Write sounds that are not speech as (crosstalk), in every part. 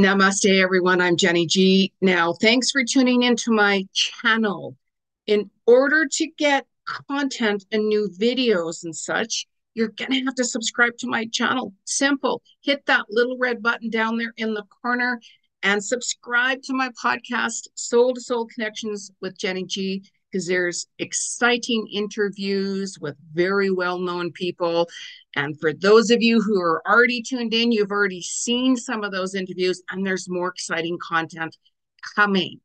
Namaste, everyone. I'm Jeni Ji. Now, thanks for tuning into my channel. In order to get content and new videos and such, you're going to have to subscribe to my channel. Simple. Hit that little red button down there in the corner and subscribe to my podcast, Soul to Soul Connections with Jeni Ji because there's exciting interviews with very well known people. And for those of you who are already tuned in, you've already seen some of those interviews, and there's more exciting content coming.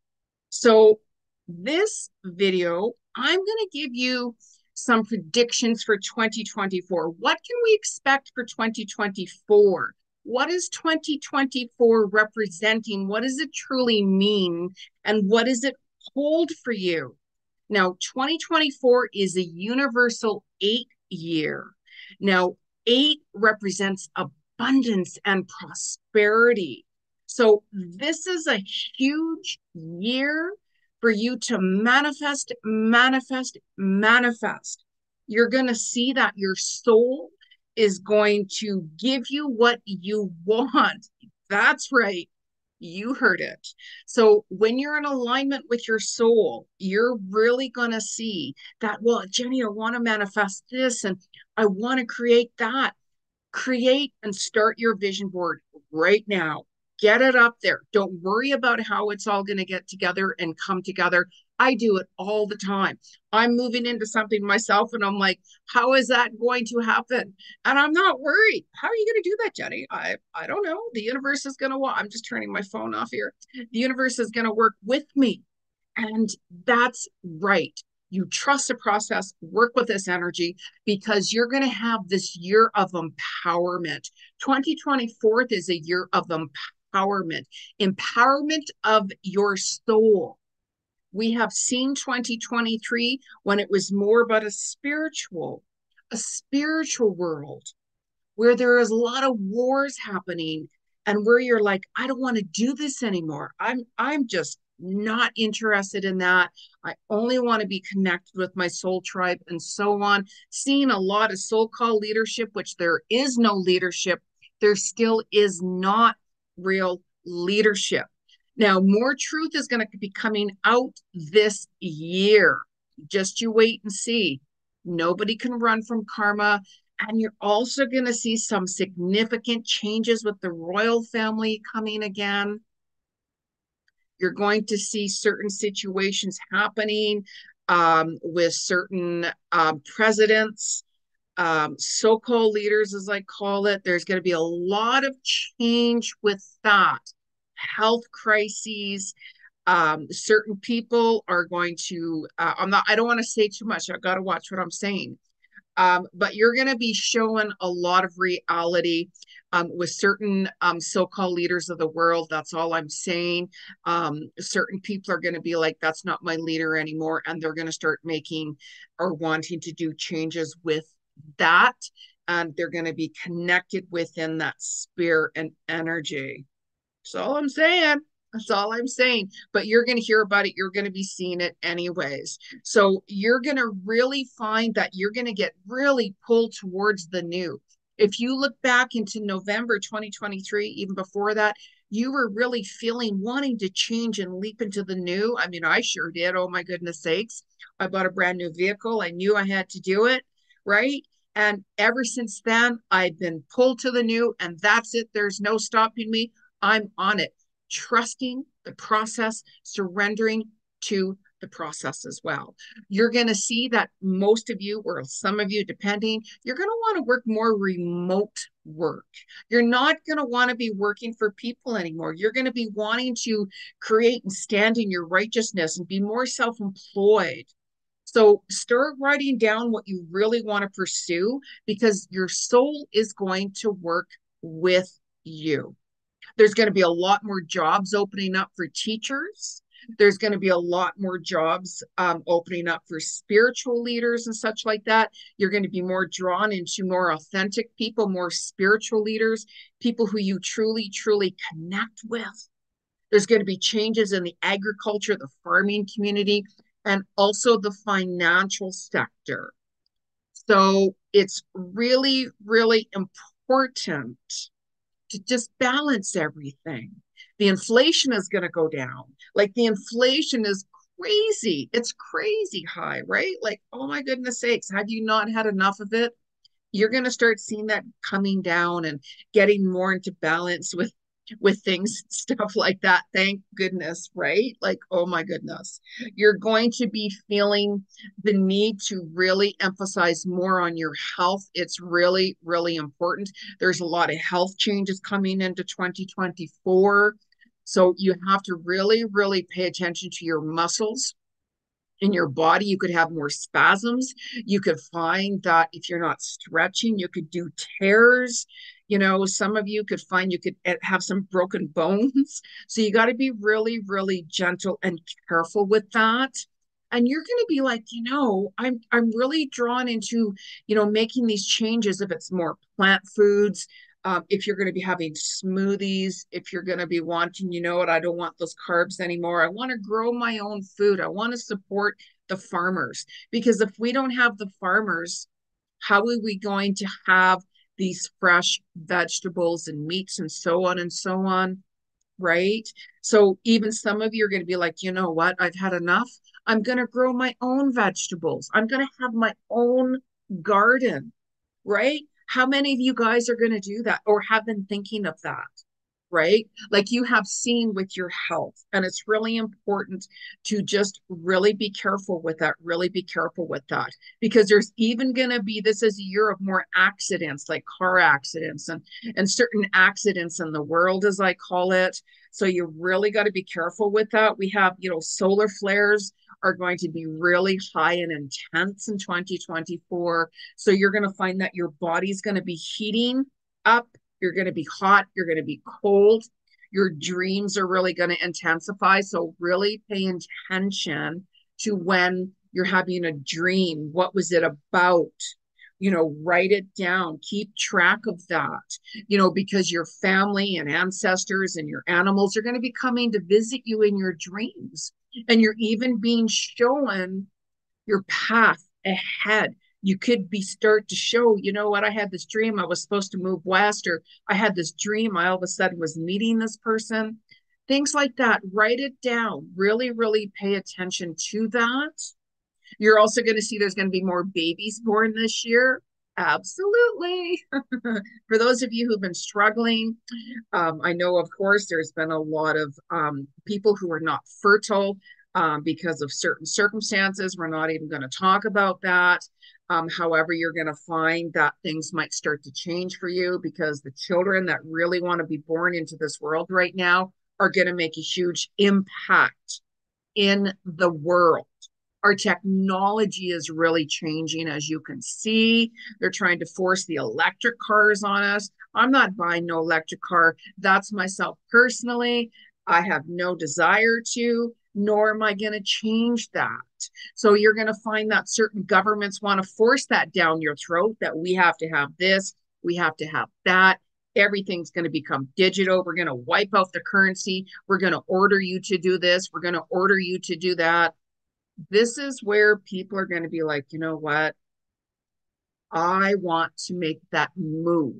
So, this video, I'm going to give you some predictions for 2024. What can we expect for 2024? What is 2024 representing? What does it truly mean? And what does it hold for you? Now, 2024 is a universal eight year. Now, eight represents abundance and prosperity. So, this is a huge year for you to manifest, manifest, manifest. You're going to see that your soul is going to give you what you want. That's right you heard it. So when you're in alignment with your soul, you're really going to see that, well, Jeni, I want to manifest this and I want to create that. Create and start your vision board right now. Get it up there. Don't worry about how it's all going to get together and come together. I do it all the time. I'm moving into something myself and I'm like, how is that going to happen? And I'm not worried. How are you going to do that, Jeni? I I don't know. The universe is going to I'm just turning my phone off here. The universe is going to work with me. And that's right. You trust the process, work with this energy because you're going to have this year of empowerment. 2024 is a year of empowerment, empowerment of your soul we have seen 2023 when it was more about a spiritual, a spiritual world where there is a lot of wars happening and where you're like, I don't want to do this anymore. I'm I'm just not interested in that. I only want to be connected with my soul tribe and so on. Seeing a lot of soul call leadership, which there is no leadership, there still is not real leadership. Now, more truth is going to be coming out this year. Just you wait and see. Nobody can run from karma. And you're also going to see some significant changes with the royal family coming again. You're going to see certain situations happening um, with certain um, presidents, um, so called leaders, as I call it. There's going to be a lot of change with that health crises. Um, certain people are going to, uh, I'm not, I don't want to say too much. I've got to watch what I'm saying. Um, but you're going to be showing a lot of reality um, with certain um, so-called leaders of the world. That's all I'm saying. Um, certain people are going to be like, "That's not my leader anymore," and they're going to start making or wanting to do changes with that, and they're going to be connected within that spirit and energy. That's all I'm saying. That's all I'm saying. But you're going to hear about it. You're going to be seeing it anyways. So you're going to really find that you're going to get really pulled towards the new. If you look back into November 2023, even before that, you were really feeling wanting to change and leap into the new. I mean, I sure did. Oh my goodness sakes. I bought a brand new vehicle. I knew I had to do it. Right. And ever since then, I've been pulled to the new, and that's it. There's no stopping me. I'm on it, trusting the process, surrendering to the process as well. You're going to see that most of you, or some of you, depending, you're going to want to work more remote work. You're not going to want to be working for people anymore. You're going to be wanting to create and stand in your righteousness and be more self employed. So start writing down what you really want to pursue because your soul is going to work with you. There's going to be a lot more jobs opening up for teachers. There's going to be a lot more jobs um, opening up for spiritual leaders and such like that. You're going to be more drawn into more authentic people, more spiritual leaders, people who you truly, truly connect with. There's going to be changes in the agriculture, the farming community, and also the financial sector. So it's really, really important to just balance everything. The inflation is going to go down. Like the inflation is crazy. It's crazy high, right? Like, oh my goodness sakes, have you not had enough of it? You're going to start seeing that coming down and getting more into balance with with things (laughs) stuff like that. Thank goodness right? Like oh my goodness. You're going to be feeling the need to really emphasize more on your health. It's really really important. There's a lot of health changes coming into 2024 so you have to really really pay attention to your muscles in your body. You could have more spasms. You could find that if you're not stretching you could do tears you know some of you could find you could eh, have some broken bones. (laughs) So you got to be really really gentle and careful with that. And you're going to be like you know i'm i'm really drawn into you know making these changes if it's more plant foods um, if you're going to be having smoothies if you're going to be wanting you know what i don't want those carbs anymore. I want to grow my own food. I want to support the farmers. Because if we don't have the farmers how are we going to have these fresh vegetables and meats and so on and so on right? So even some of you are going to be like you know what? I've had enough. I'm going to grow my own vegetables. I'm going to have my own garden right? How many of you guys are going to do that or have been thinking of that right? Like you have seen with your health. And it's really important to just really be careful with that, really be careful with that. Because there's even going to be this is a year of more accidents, like car accidents and and certain accidents in the world, as I call it. So you really got to be careful with that. We have, you know, solar flares are going to be really high and intense in 2024. So you're going to find that your body's going to be heating up you're going to be hot, you're going to be cold, your dreams are really going to intensify. So, really pay attention to when you're having a dream. What was it about? You know, write it down, keep track of that, you know, because your family and ancestors and your animals are going to be coming to visit you in your dreams. And you're even being shown your path ahead you could be start to show, you know what, I had this dream I was supposed to move west, or I had this dream I all of a sudden was meeting this person. Things like that. Write it down. Really, really pay attention to that. You're also going to see there's going to be more babies born this year. Absolutely. (laughs) For those of you who've been struggling, um, I know, of course, there's been a lot of um, people who are not fertile um, because of certain circumstances. We're not even going to talk about that. Um, however, you're going to find that things might start to change for you because the children that really want to be born into this world right now are going to make a huge impact in the world. Our technology is really changing, as you can see. They're trying to force the electric cars on us. I'm not buying no electric car. That's myself personally. I have no desire to nor am I going to change that. So you're going to find that certain governments want to force that down your throat that we have to have this, we have to have that. Everything's going to become digital. We're going to wipe out the currency. We're going to order you to do this. We're going to order you to do that. This is where people are going to be like, you know what? I want to make that move.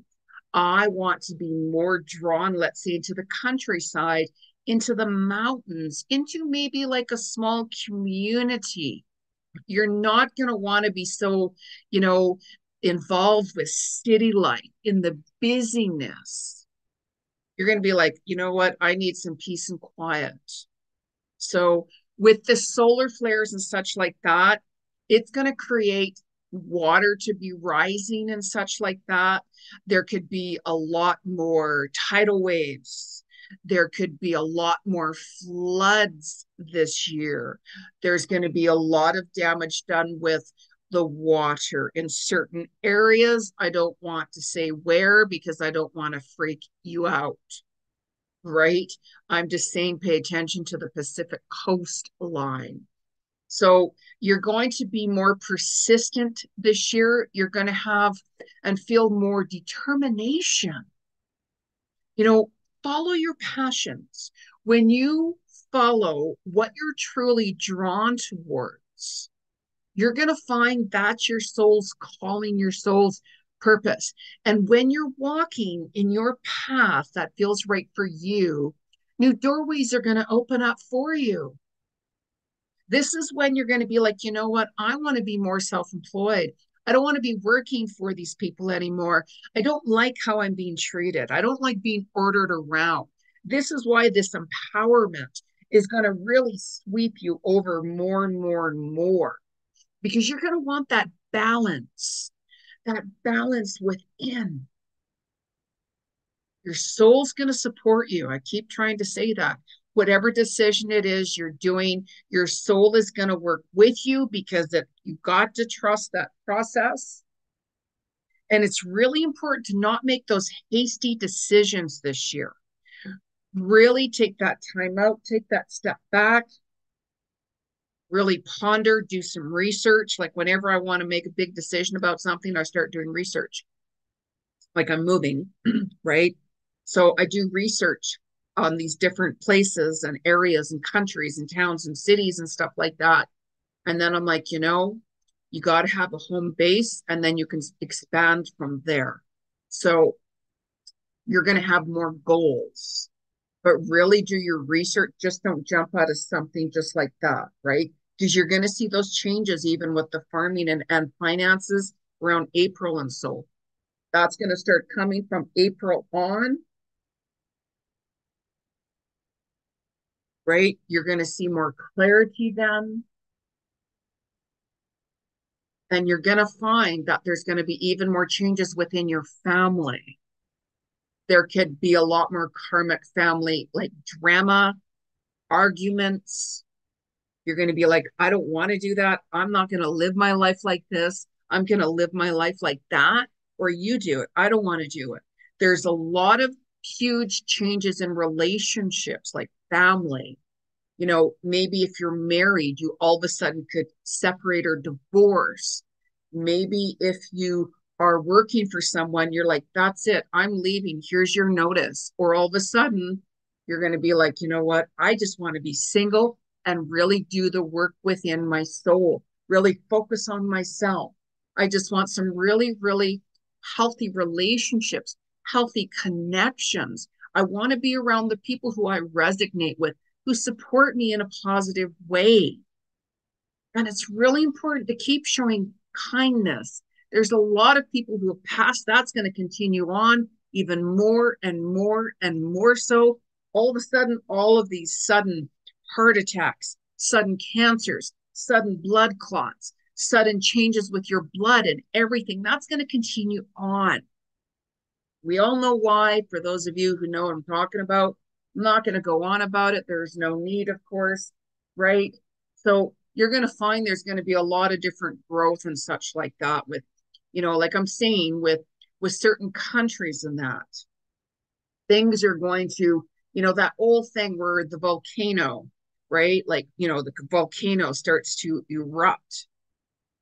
I want to be more drawn, let's say, to the countryside into the mountains, into maybe like a small community. You're not going to want to be so, you know, involved with city life in the busyness. You're going to be like, you know what? I need some peace and quiet. So, with the solar flares and such like that, it's going to create water to be rising and such like that. There could be a lot more tidal waves there could be a lot more floods this year. There's going to be a lot of damage done with the water in certain areas. I don't want to say where because I don't want to freak you out. Right? I'm just saying pay attention to the Pacific coastline. So you're going to be more persistent this year. You're going to have and feel more determination. You know, follow your passions, when you follow what you're truly drawn towards, you're going to find that's your soul's calling, your soul's purpose. And when you're walking in your path that feels right for you, New doorways are going to open up for you. This is when you're going to be like, you know what? I want to be more self employed. I don't want to be working for these people anymore. I don't like how I'm being treated. I don't like being ordered around. This is why this empowerment is going to really sweep you over more and more and more because you're going to want that balance, that balance within. Your soul's going to support you. I keep trying to say that. Whatever decision it is you're doing, your soul is going to work with you because it, you got to trust that process. And it's really important to not make those hasty decisions this year. Really take that time out, take that step back, really ponder, do some research. Like whenever I want to make a big decision about something, I start doing research. Like I'm moving, (clears throat) right? So I do research on these different places and areas and countries and towns and cities and stuff like that. And then I'm like, you know, you got to have a home base and then you can expand from there. So you're going to have more goals, but really do your research. Just don't jump out of something just like that, right? Because you're going to see those changes even with the farming and, and finances around April and so. That's going to start coming from April on right? You're going to see more clarity then. And you're going to find that there's going to be even more changes within your family. There could be a lot more karmic family, like drama, arguments. You're going to be like, I don't want to do that. I'm not going to live my life like this. I'm going to live my life like that. Or you do it. I don't want to do it. There's a lot of huge changes in relationships like family. You know, maybe if you're married, you all of a sudden could separate or divorce. Maybe if you are working for someone, you're like, that's it, I'm leaving. Here's your notice. Or all of a sudden, you're going to be like, you know what? I just want to be single and really do the work within my soul, really focus on myself. I just want some really, really healthy relationships, healthy connections. I want to be around the people who I resonate with, who support me in a positive way. And it's really important to keep showing kindness. There's a lot of people who have passed. That's going to continue on even more and more and more so. All of a sudden, all of these sudden heart attacks, sudden cancers, sudden blood clots, sudden changes with your blood and everything, that's going to continue on. We all know why, for those of you who know what I'm talking about. I'm not going to go on about it. There's no need, of course, right? So you're going to find there's going to be a lot of different growth and such like that with, you know, like I'm saying with with certain countries and that things are going to, you know, that old thing where the volcano, right? Like, you know, the volcano starts to erupt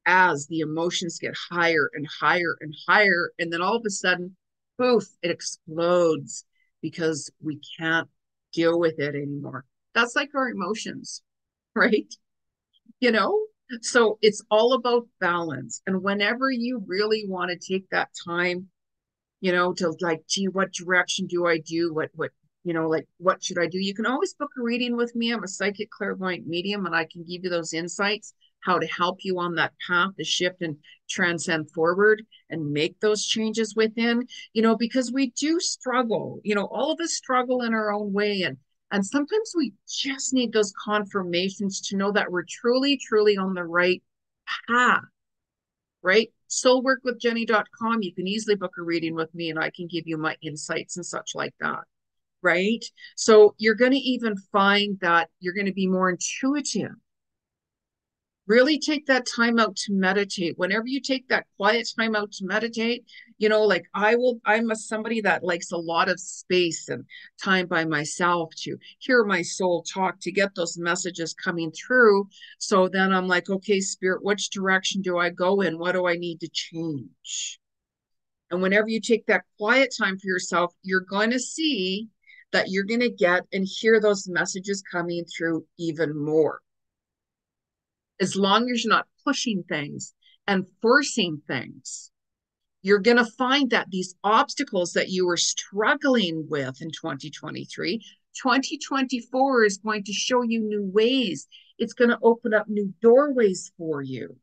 as the emotions get higher and higher and higher. And then all of a sudden, poof, it explodes because we can't deal with it anymore. That's like our emotions, (laughs) right? You know? So it's all about balance. And whenever you really want to take that time, you know, to like, gee, what direction do I do? What, what, you know, like, what should I do? You can always book a reading with me. I'm a psychic clairvoyant medium and I can give you those insights how to help you on that path to shift and transcend forward and make those changes within, you know, because we do struggle, you know, all of us struggle in our own way. And and sometimes we just need those confirmations to know that we're truly, truly on the right path, right? Soulworkwithjenny.com. You can easily book a reading with me and I can give you my insights and such like that, right? So you're going to even find that you're going to be more intuitive really take that time out to meditate. Whenever you take that quiet time out to meditate you know like i will i'm a somebody that likes a lot of space and time by myself to hear my soul talk to get those messages coming through. So then i'm like okay spirit which direction do i go in? What do i need to change? And whenever you take that quiet time for yourself you're going to see that you're going to get and hear those messages coming through even more as long as you're not pushing things and forcing things, you're going to find that these obstacles that you were struggling with in 2023, 2024 is going to show you new ways. It's going to open up new doorways for you.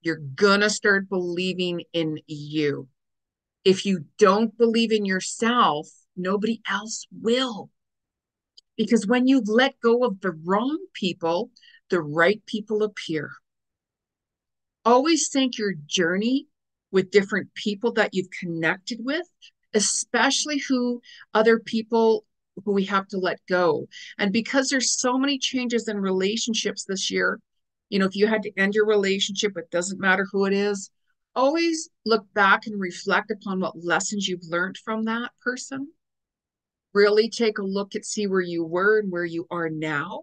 You're going to start believing in you. If you don't believe in yourself, nobody else will. Because when you let go of the wrong people, the right people appear. Always think your journey with different people that you've connected with, especially who other people who we have to let go. And because there's so many changes in relationships this year, you know, if you had to end your relationship, it doesn't matter who it is, always look back and reflect upon what lessons you've learned from that person. Really take a look at see where you were and where you are now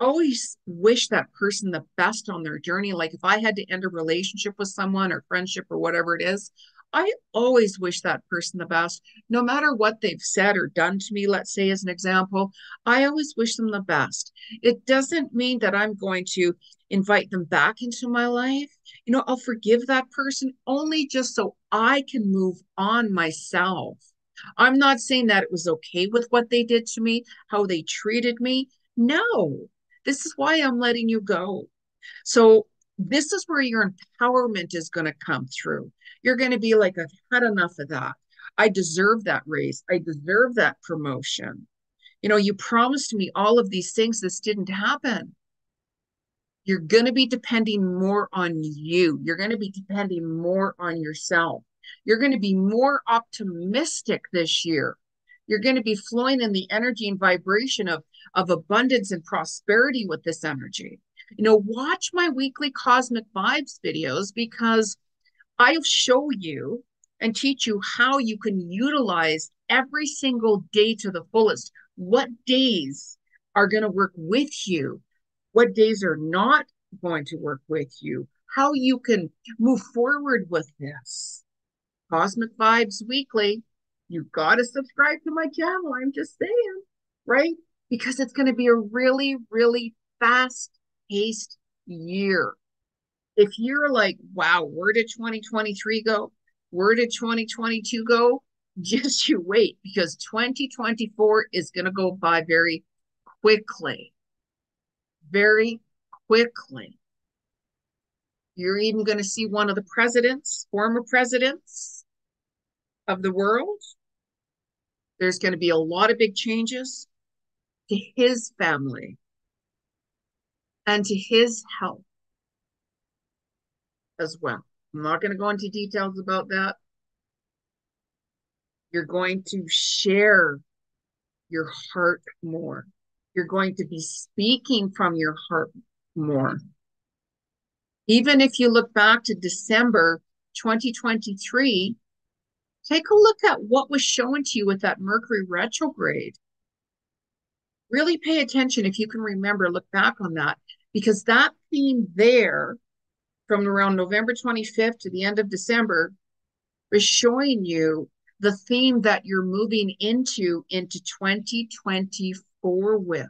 always wish that person the best on their journey. Like if I had to end a relationship with someone or friendship or whatever it is, I always wish that person the best, no matter what they've said or done to me. Let's say, as an example, I always wish them the best. It doesn't mean that I'm going to invite them back into my life. You know, I'll forgive that person only just so I can move on myself. I'm not saying that it was okay with what they did to me, how they treated me. No, this is why I'm letting you go. So this is where your empowerment is going to come through. You're going to be like, I've had enough of that. I deserve that raise. I deserve that promotion. You know, you promised me all of these things. This didn't happen. You're going to be depending more on you. You're going to be depending more on yourself. You're going to be more optimistic this year. You're going to be flowing in the energy and vibration of of abundance and prosperity with this energy. You know, watch my weekly cosmic vibes videos because I'll show you and teach you how you can utilize every single day to the fullest. What days are going to work with you? What days are not going to work with you? How you can move forward with this. Cosmic Vibes Weekly. You've got to subscribe to my channel. I'm just saying, right? because it's going to be a really, really fast paced year. If you're like, wow, where did 2023 go? Where did 2022 go? (laughs) Just you wait because 2024 is going to go by very quickly. Very quickly. You're even going to see one of the presidents, former presidents of the world. There's going to be a lot of big changes to his family and to his health as well. I'm not going to go into details about that. You're going to share your heart more. You're going to be speaking from your heart more. Even if you look back to December 2023, take a look at what was shown to you with that Mercury retrograde really pay attention if you can remember, look back on that, because that theme there from around November 25th to the end of December was showing you the theme that you're moving into into 2024 with.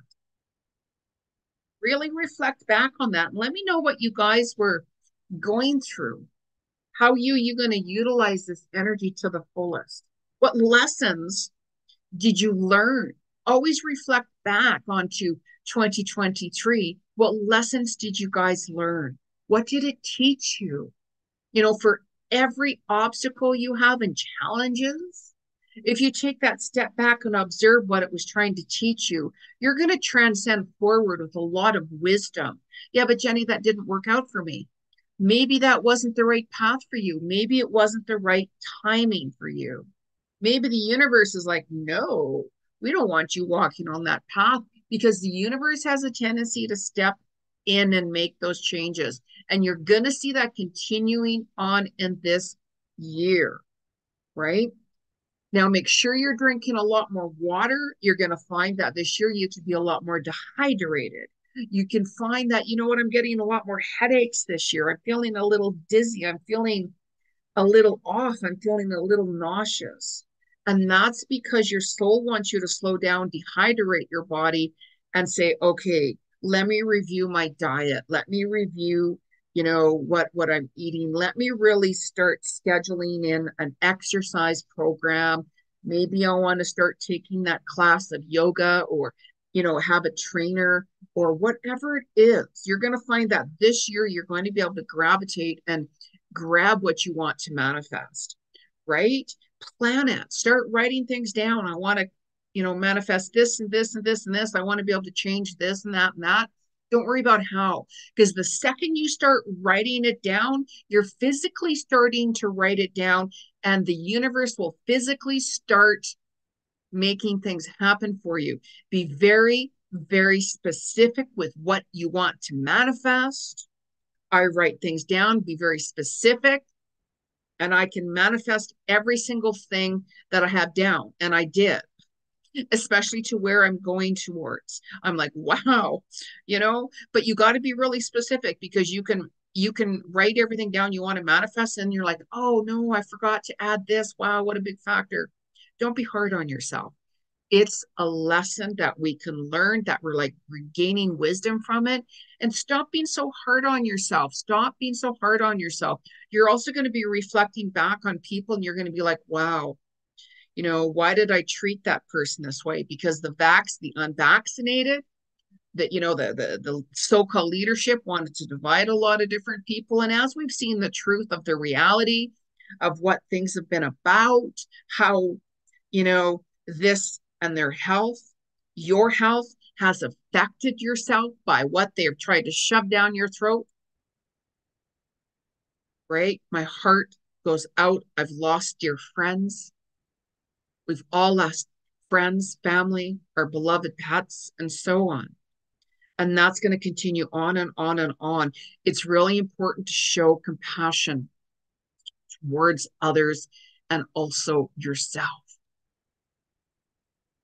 Really reflect back on that and let me know what you guys were going through. How are you you going to utilize this energy to the fullest? What lessons did you learn? Always reflect back onto 2023, what lessons did you guys learn? What did it teach you? You know, for every obstacle you have and challenges, if you take that step back and observe what it was trying to teach you, you're going to transcend forward with a lot of wisdom. Yeah, but Jeni, that didn't work out for me. Maybe that wasn't the right path for you. Maybe it wasn't the right timing for you. Maybe the universe is like, no, we don't want you walking on that path because the universe has a tendency to step in and make those changes. And you're going to see that continuing on in this year, right? Now, make sure you're drinking a lot more water. You're going to find that this year you could be a lot more dehydrated. You can find that, you know what, I'm getting a lot more headaches this year. I'm feeling a little dizzy. I'm feeling a little off. I'm feeling a little nauseous. And that's because your soul wants you to slow down, dehydrate your body, and say, okay, let me review my diet. Let me review, you know, what, what I'm eating. Let me really start scheduling in an exercise program. Maybe I want to start taking that class of yoga or, you know, have a trainer or whatever it is. You're going to find that this year you're going to be able to gravitate and grab what you want to manifest, right? Plan it, start writing things down. I want to, you know, manifest this and this and this and this. I want to be able to change this and that and that. Don't worry about how, because the second you start writing it down, you're physically starting to write it down, and the universe will physically start making things happen for you. Be very, very specific with what you want to manifest. I write things down, be very specific, and I can manifest every single thing that I have down. And I did especially to where I'm going towards. I'm like, wow, you know, but you got to be really specific because you can you can write everything down you want to manifest and you're like, "Oh no, I forgot to add this. Wow, what a big factor." Don't be hard on yourself. It's a lesson that we can learn that we're like regaining wisdom from it and stop being so hard on yourself. Stop being so hard on yourself. You're also going to be reflecting back on people and you're going to be like, "Wow, you know, why did I treat that person this way? Because the vax, the unvaccinated, that you know, the the the so-called leadership wanted to divide a lot of different people. And as we've seen the truth of the reality of what things have been about, how you know this and their health, your health has affected yourself by what they've tried to shove down your throat. Right? My heart goes out. I've lost dear friends. We've all lost friends, family, our beloved pets, and so on. And that's going to continue on and on and on. It's really important to show compassion towards others and also yourself.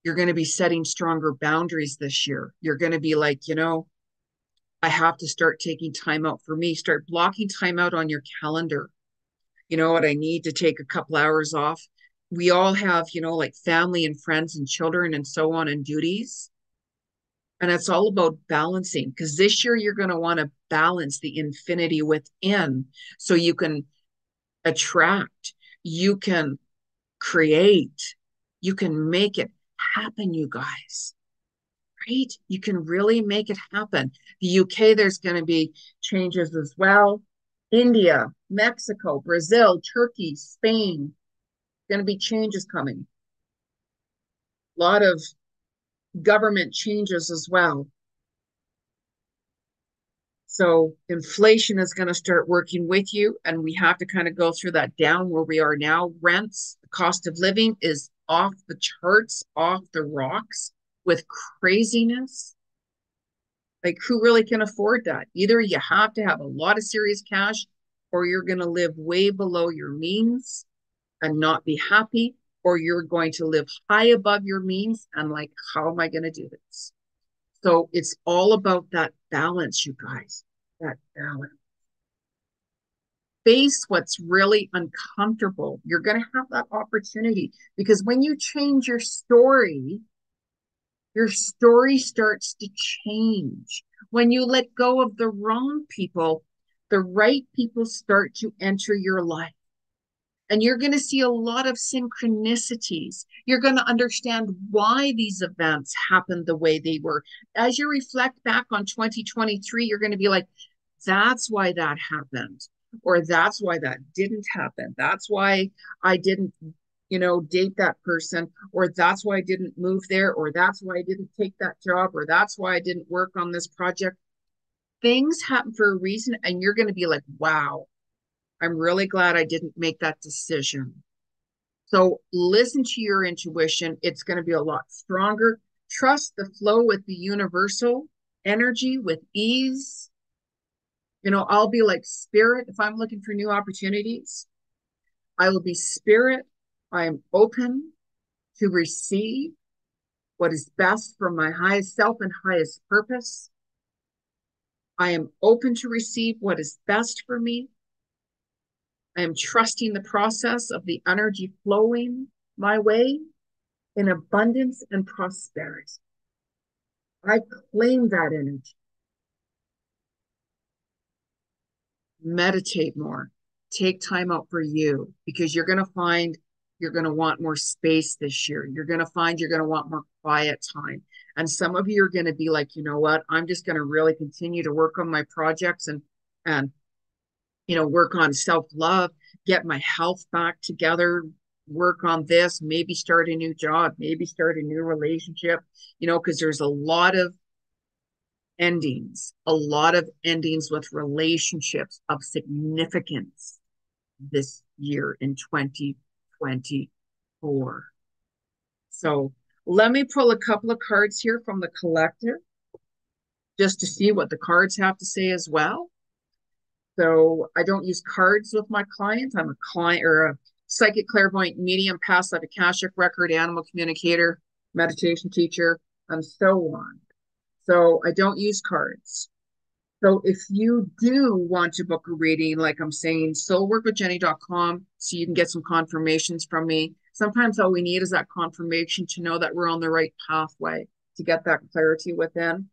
You're going to be setting stronger boundaries this year. You're going to be like, you know, I have to start taking time out for me. Start blocking time out on your calendar. You know what? I need to take a couple hours off we all have, you know, like family and friends and children and so on and duties. And it's all about balancing because this year you're going to want to balance the infinity within so you can attract, you can create, you can make it happen, you guys. Right? You can really make it happen. The UK, there's going to be changes as well. India, Mexico, Brazil, Turkey, Spain, going to be changes coming. A lot of government changes as well. So inflation is going to start working with you, and we have to kind of go through that down where we are now. Rents, the cost of living is off the charts, off the rocks with craziness. Like, who really can afford that? Either you have to have a lot of serious cash, or you're going to live way below your means and not be happy, or you're going to live high above your means and like, how am I going to do this? So it's all about that balance, you guys, that balance. Face what's really uncomfortable. You're going to have that opportunity because when you change your story, your story starts to change. When you let go of the wrong people, the right people start to enter your life. And you're going to see a lot of synchronicities. You're going to understand why these events happened the way they were. As you reflect back on 2023, you're going to be like, that's why that happened. Or that's why that didn't happen. That's why I didn't, you know, date that person. Or that's why I didn't move there. Or that's why I didn't take that job. Or that's why I didn't work on this project. Things happen for a reason. And you're going to be like, wow, I'm really glad I didn't make that decision. So listen to your intuition. It's going to be a lot stronger. Trust the flow with the universal energy with ease. You know, I'll be like spirit if I'm looking for new opportunities. I will be spirit. I am open to receive what is best for my highest self and highest purpose. I am open to receive what is best for me. I am trusting the process of the energy flowing my way in abundance and prosperity. I claim that energy. Meditate more. Take time out for you because you're going to find you're going to want more space this year. You're going to find you're going to want more quiet time. And some of you are going to be like, you know what? I'm just going to really continue to work on my projects and, and, you know, work on self love, get my health back together, work on this, maybe start a new job, maybe start a new relationship, you know, because there's a lot of endings, a lot of endings with relationships of significance this year in 2024. So let me pull a couple of cards here from the collector just to see what the cards have to say as well. So I don't use cards with my clients. I'm a client or a psychic clairvoyant medium, past life akashic record, animal communicator, meditation teacher, and so on. So I don't use cards. So if you do want to book a reading, like I'm saying, still work with soulworkwithjenny.com so you can get some confirmations from me. Sometimes all we need is that confirmation to know that we're on the right pathway to get that clarity within.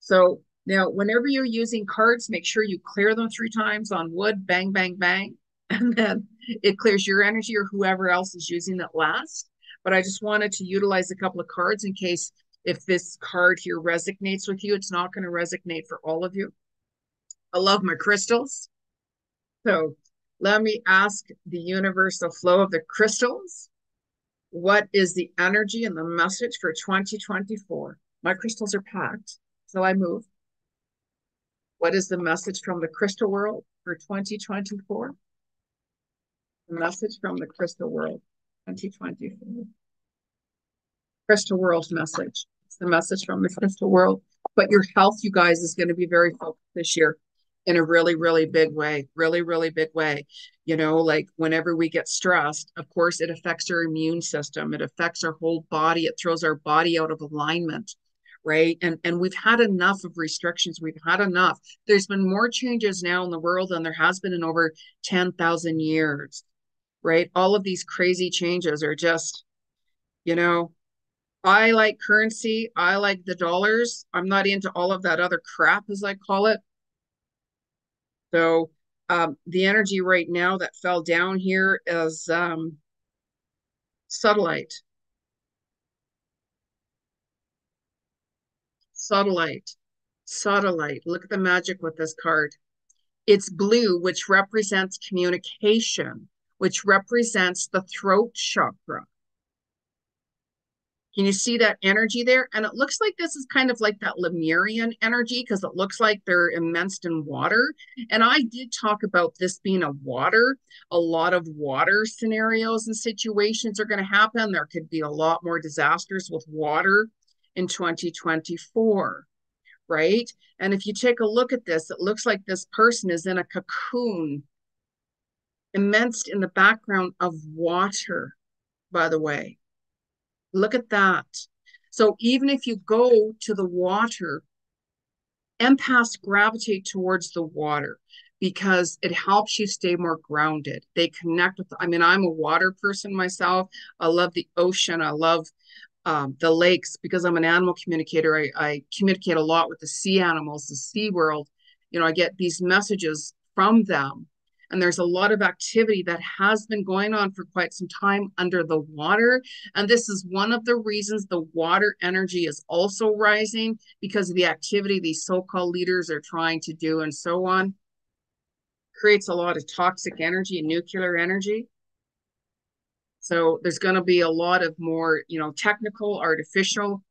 So now, whenever you're using cards, make sure you clear them three times on wood, bang, bang, bang, (laughs) and then it clears your energy or whoever else is using it last. But I just wanted to utilize a couple of cards in case if this card here resonates with you, it's not going to resonate for all of you. I love my crystals. So let me ask the universal flow of the crystals. What is the energy and the message for 2024? My crystals are packed, so I move. What is the message from the crystal world for 2024? The message from the crystal world 2024. Crystal world message. It's the message from the crystal world. But your health, you guys, is going to be very focused this year in a really, really big way, really, really big way. You know, like whenever we get stressed, of course, it affects our immune system, it affects our whole body, it throws our body out of alignment. Right. And and we've had enough of restrictions. We've had enough. There's been more changes now in the world than there has been in over 10,000 years. Right. All of these crazy changes are just, you know, I like currency. I like the dollars. I'm not into all of that other crap, as I call it. So um, the energy right now that fell down here is um, satellite. Satellite. Satellite. Look at the magic with this card. It's blue, which represents communication, which represents the throat chakra. Can you see that energy there? And it looks like this is kind of like that Lemurian energy because it looks like they're immersed in water. And I did talk about this being a water. A lot of water scenarios and situations are going to happen. There could be a lot more disasters with water in 2024, right? And if you take a look at this, it looks like this person is in a cocoon immersed in the background of water, by the way Look at that. So even if you go to the water, empaths gravitate towards the water because it helps you stay more grounded. They connect with, I mean, I'm a water person myself. I love the ocean. I love um, the lakes because I'm an animal communicator. I, I communicate a lot with the sea animals, the sea world. You know, I get these messages from them and there's a lot of activity that has been going on for quite some time under the water. And this is one of the reasons the water energy is also rising because of the activity these so called leaders are trying to do and so on. Creates a lot of toxic energy and nuclear energy. So there's going to be a lot of more, you know, technical, artificial,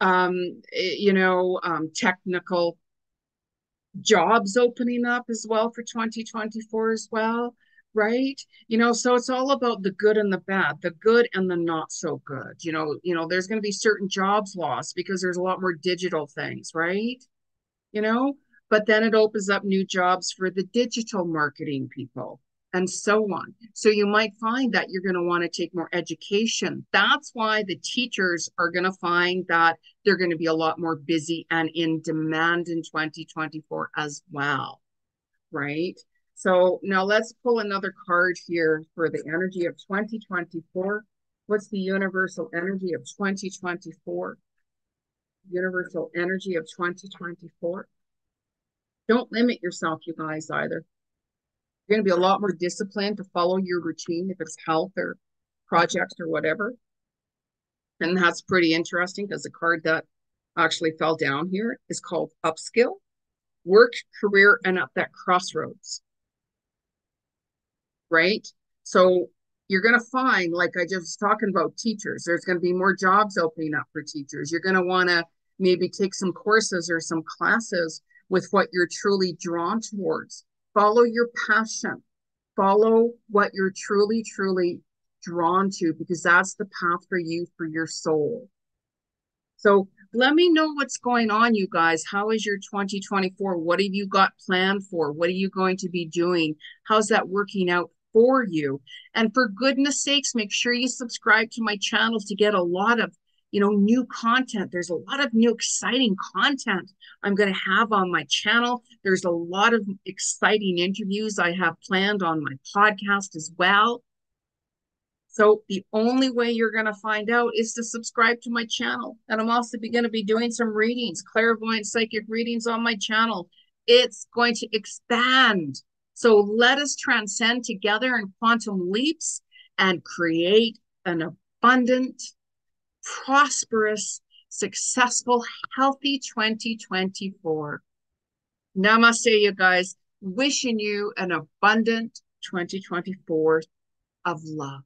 um, eh, you know, um, technical jobs opening up as well for 2024 as well right? You know so it's all about the good and the bad the good and the not so good you know you know there's going to be certain jobs lost because there's a lot more digital things right? You know but then it opens up new jobs for the digital marketing people and so on. So you might find that you're going to want to take more education. That's why the teachers are going to find that they're going to be a lot more busy and in demand in 2024 as well. Right? So now let's pull another card here for the energy of 2024. What's the universal energy of 2024? Universal energy of 2024. Don't limit yourself, you guys, either. You're going to be a lot more disciplined to follow your routine if it's health or projects or whatever. And that's pretty interesting because the card that actually fell down here is called Upskill, Work, Career, and Up that crossroads. Right? So you're going to find, like I just was talking about teachers, there's going to be more jobs opening up for teachers. You're going to want to maybe take some courses or some classes with what you're truly drawn towards. Follow your passion. Follow what you're truly, truly drawn to because that's the path for you for your soul. So let me know what's going on, you guys. How is your 2024? What have you got planned for? What are you going to be doing? How's that working out for you? And for goodness sakes, make sure you subscribe to my channel to get a lot of you know new content there's a lot of new exciting content i'm going to have on my channel there's a lot of exciting interviews i have planned on my podcast as well so the only way you're going to find out is to subscribe to my channel. And I'm also going to be doing some readings, clairvoyant psychic readings on my channel. It's going to expand. So let us transcend together in quantum leaps and create an abundant, prosperous, successful, healthy 2024. Namaste, you guys. Wishing you an abundant 2024 of love.